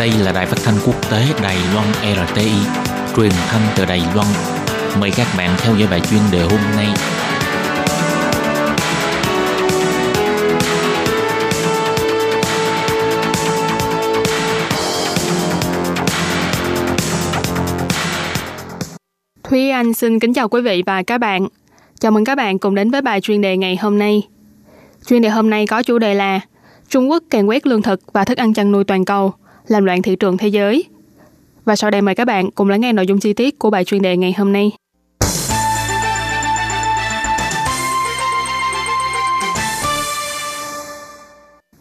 Đây là đài phát thanh quốc tế Đài Loan RTI, truyền thanh từ Đài Loan. Mời các bạn theo dõi bài chuyên đề hôm nay. Thúy Anh xin kính chào quý vị và các bạn. Chào mừng các bạn cùng đến với bài chuyên đề ngày hôm nay. Chuyên đề hôm nay có chủ đề là Trung Quốc càng quét lương thực và thức ăn chăn nuôi toàn cầu, làm loạn thị trường thế giới. Và sau đây mời các bạn cùng lắng nghe nội dung chi tiết của bài chuyên đề ngày hôm nay.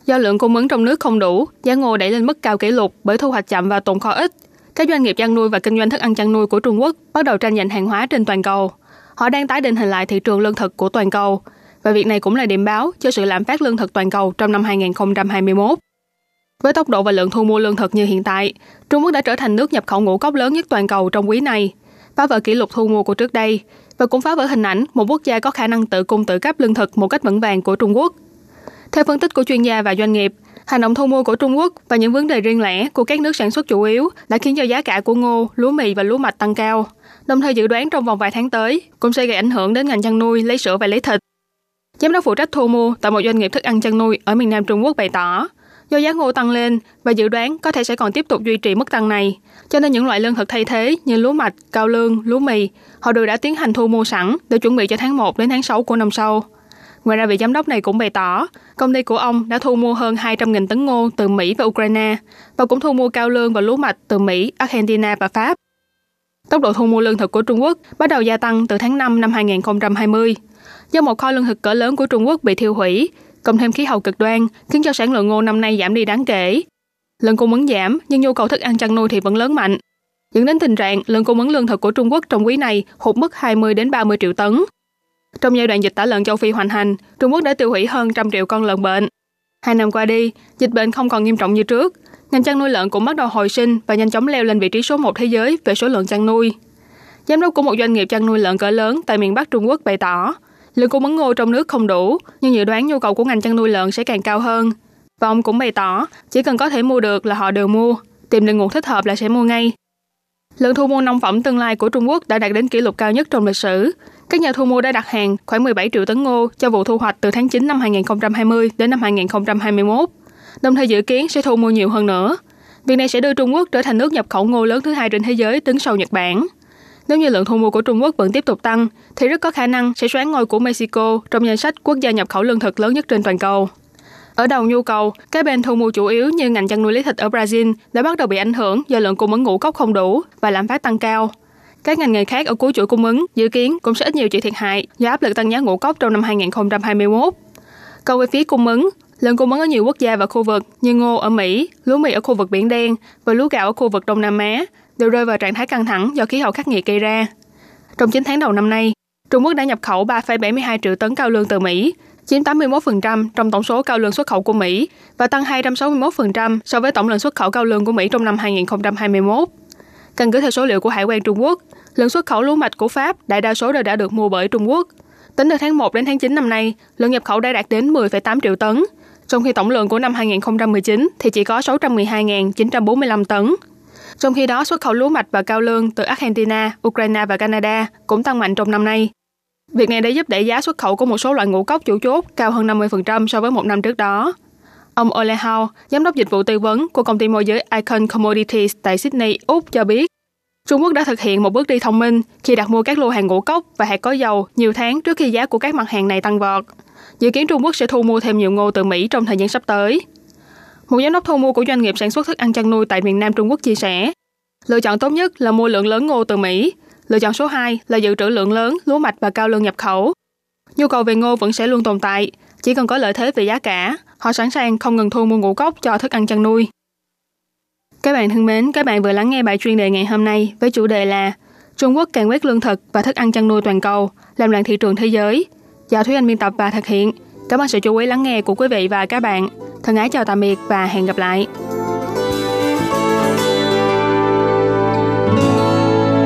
Do lượng cung ứng trong nước không đủ, giá ngô đẩy lên mức cao kỷ lục bởi thu hoạch chậm và tồn kho ít. Các doanh nghiệp chăn nuôi và kinh doanh thức ăn chăn nuôi của Trung Quốc bắt đầu tranh giành hàng hóa trên toàn cầu. Họ đang tái định hình lại thị trường lương thực của toàn cầu, và việc này cũng là điểm báo cho sự lạm phát lương thực toàn cầu trong năm 2021. Với tốc độ và lượng thu mua lương thực như hiện tại, Trung Quốc đã trở thành nước nhập khẩu ngũ cốc lớn nhất toàn cầu trong quý này, phá vỡ kỷ lục thu mua của trước đây và cũng phá vỡ hình ảnh một quốc gia có khả năng tự cung tự cấp lương thực một cách vững vàng của Trung Quốc. Theo phân tích của chuyên gia và doanh nghiệp, hành động thu mua của Trung Quốc và những vấn đề riêng lẻ của các nước sản xuất chủ yếu đã khiến cho giá cả của ngô, lúa mì và lúa mạch tăng cao. Đồng thời dự đoán trong vòng vài tháng tới cũng sẽ gây ảnh hưởng đến ngành chăn nuôi, lấy sữa và lấy thịt. Giám đốc phụ trách thu mua tại một doanh nghiệp thức ăn chăn nuôi ở miền Nam Trung Quốc bày tỏ, do giá ngô tăng lên và dự đoán có thể sẽ còn tiếp tục duy trì mức tăng này, cho nên những loại lương thực thay thế như lúa mạch, cao lương, lúa mì, họ đều đã tiến hành thu mua sẵn để chuẩn bị cho tháng 1 đến tháng 6 của năm sau. Ngoài ra, vị giám đốc này cũng bày tỏ, công ty của ông đã thu mua hơn 200.000 tấn ngô từ Mỹ và Ukraine và cũng thu mua cao lương và lúa mạch từ Mỹ, Argentina và Pháp. Tốc độ thu mua lương thực của Trung Quốc bắt đầu gia tăng từ tháng 5 năm 2020 do một kho lương thực cỡ lớn của Trung Quốc bị thiêu hủy, cộng thêm khí hậu cực đoan khiến cho sản lượng ngô năm nay giảm đi đáng kể. Lượng cung ứng giảm nhưng nhu cầu thức ăn chăn nuôi thì vẫn lớn mạnh, dẫn đến tình trạng lượng cung ứng lương thực của Trung Quốc trong quý này hụt mức 20 đến 30 triệu tấn. Trong giai đoạn dịch tả lợn châu Phi hoành hành, Trung Quốc đã tiêu hủy hơn trăm triệu con lợn bệnh. Hai năm qua đi, dịch bệnh không còn nghiêm trọng như trước. Ngành chăn nuôi lợn cũng bắt đầu hồi sinh và nhanh chóng leo lên vị trí số 1 thế giới về số lượng chăn nuôi. Giám đốc của một doanh nghiệp chăn nuôi lợn cỡ lớn tại miền Bắc Trung Quốc bày tỏ, lượng cung ứng ngô trong nước không đủ, nhưng dự đoán nhu cầu của ngành chăn nuôi lợn sẽ càng cao hơn. Và ông cũng bày tỏ, chỉ cần có thể mua được là họ đều mua, tìm được nguồn thích hợp là sẽ mua ngay. Lượng thu mua nông phẩm tương lai của Trung Quốc đã đạt đến kỷ lục cao nhất trong lịch sử. Các nhà thu mua đã đặt hàng khoảng 17 triệu tấn ngô cho vụ thu hoạch từ tháng 9 năm 2020 đến năm 2021, đồng thời dự kiến sẽ thu mua nhiều hơn nữa. Việc này sẽ đưa Trung Quốc trở thành nước nhập khẩu ngô lớn thứ hai trên thế giới đứng sau Nhật Bản. Nếu như lượng thu mua của Trung Quốc vẫn tiếp tục tăng, thì rất có khả năng sẽ xoán ngôi của Mexico trong danh sách quốc gia nhập khẩu lương thực lớn nhất trên toàn cầu. Ở đầu nhu cầu, các bên thu mua chủ yếu như ngành chăn nuôi lấy thịt ở Brazil đã bắt đầu bị ảnh hưởng do lượng cung ứng ngũ cốc không đủ và lạm phát tăng cao. Các ngành nghề khác ở cuối chuỗi cung ứng dự kiến cũng sẽ ít nhiều chịu thiệt hại do áp lực tăng giá ngũ cốc trong năm 2021. Còn về phía cung ứng, lượng cung ứng ở nhiều quốc gia và khu vực như ngô ở Mỹ, lúa mì ở khu vực Biển Đen và lúa gạo ở khu vực Đông Nam Á đều rơi vào trạng thái căng thẳng do khí hậu khắc nghiệt gây ra. Trong 9 tháng đầu năm nay, Trung Quốc đã nhập khẩu 3,72 triệu tấn cao lương từ Mỹ, chiếm 81% trong tổng số cao lương xuất khẩu của Mỹ và tăng 261% so với tổng lượng xuất khẩu cao lương của Mỹ trong năm 2021. Căn cứ theo số liệu của Hải quan Trung Quốc, lượng xuất khẩu lúa mạch của Pháp đại đa số đều đã được mua bởi Trung Quốc. Tính từ tháng 1 đến tháng 9 năm nay, lượng nhập khẩu đã đạt đến 10,8 triệu tấn, trong khi tổng lượng của năm 2019 thì chỉ có 612.945 tấn. Trong khi đó, xuất khẩu lúa mạch và cao lương từ Argentina, Ukraine và Canada cũng tăng mạnh trong năm nay. Việc này đã giúp đẩy giá xuất khẩu của một số loại ngũ cốc chủ chốt cao hơn 50% so với một năm trước đó. Ông Ole Hau, giám đốc dịch vụ tư vấn của công ty môi giới Icon Commodities tại Sydney, Úc cho biết, Trung Quốc đã thực hiện một bước đi thông minh khi đặt mua các lô hàng ngũ cốc và hạt có dầu nhiều tháng trước khi giá của các mặt hàng này tăng vọt. Dự kiến Trung Quốc sẽ thu mua thêm nhiều ngô từ Mỹ trong thời gian sắp tới. Một giám đốc thu mua của doanh nghiệp sản xuất thức ăn chăn nuôi tại miền Nam Trung Quốc chia sẻ, lựa chọn tốt nhất là mua lượng lớn ngô từ Mỹ, lựa chọn số 2 là dự trữ lượng lớn lúa mạch và cao lương nhập khẩu. Nhu cầu về ngô vẫn sẽ luôn tồn tại, chỉ cần có lợi thế về giá cả, họ sẵn sàng không ngừng thu mua ngũ cốc cho thức ăn chăn nuôi. Các bạn thân mến, các bạn vừa lắng nghe bài chuyên đề ngày hôm nay với chủ đề là Trung Quốc càng quét lương thực và thức ăn chăn nuôi toàn cầu, làm loạn thị trường thế giới. Do Thúy Anh biên tập và thực hiện. Cảm ơn sự chú ý lắng nghe của quý vị và các bạn. Thân ái chào tạm biệt và hẹn gặp lại.